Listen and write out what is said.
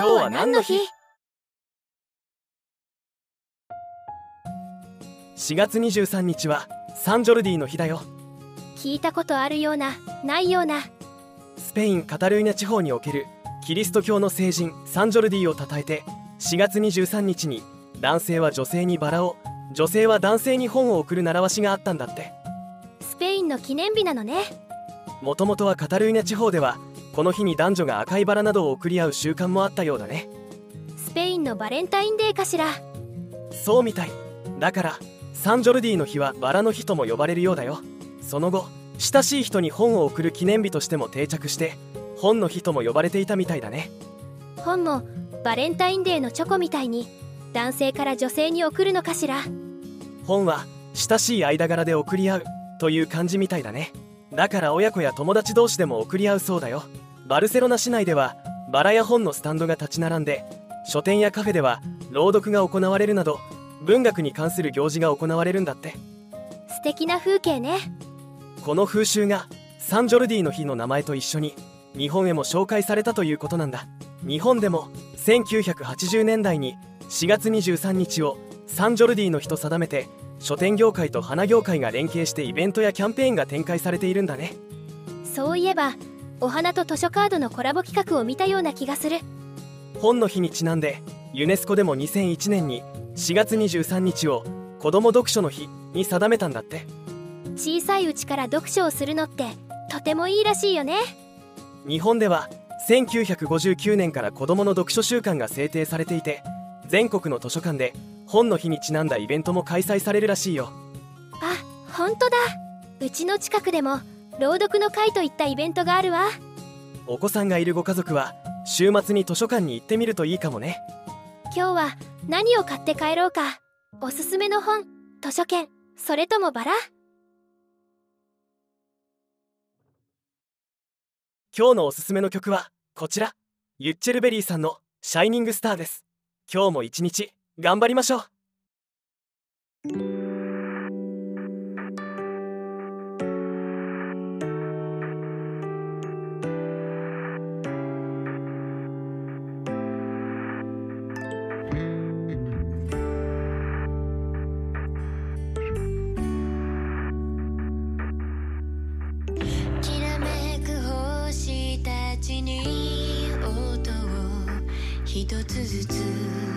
今日は何の日 ?4 月23日はサンジョルディの日だよ。聞いたことあるようなないような。スペイン・カタルーニャ地方におけるキリスト教の聖人サンジョルディを称えて4月23日に男性は女性にバラを女性は男性に本を送る習わしがあったんだって。スペインの記念日なのね。もともとはカタルーニャ地方ではこの日に男女が赤いバラなどを贈り合う習慣もあったようだね。スペインのバレンタインデーかしら？そうみたい。だからサンジョルディの日はバラの日とも呼ばれるようだよ。その後親しい人に本を贈る記念日としても定着して本の日とも呼ばれていたみたいだね。本もバレンタインデーのチョコみたいに男性から女性に送るのかしら？本は親しい間柄で送り合うという感じみたいだね。だから親子や友達同士でも送り合うそうだよバルセロナ市内ではバラや本のスタンドが立ち並んで書店やカフェでは朗読が行われるなど文学に関する行事が行われるんだって。素敵な風景ね。この風習がサンジョルディの日の名前と一緒に日本へも紹介されたということなんだ。日本でも1980年代に4月23日をサンジョルディの日と定めて書店業界と花業界が連携してイベントやキャンペーンが展開されているんだね。そういえばお花と図書カードのコラボ企画を見たような気がする。本の日にちなんでユネスコでも2001年に4月23日を子ども読書の日に定めたんだって。小さいうちから読書をするのってとてもいいらしいよね。日本では1959年から子どもの読書習慣が制定されていて全国の図書館で本の日にちなんだイベントも開催されるらしいよ。あ本当だ。うちの近くでも朗読の会といったイベントがあるわ。お子さんがいるご家族は週末に図書館に行ってみるといいかもね。今日は何を買って帰ろうか。おすすめの本図書券。それともバラ？今日のおすすめの曲はこちら。ユッチェルベリーさんの「シャイニングスター」です。今日も一日頑張りましょう do do do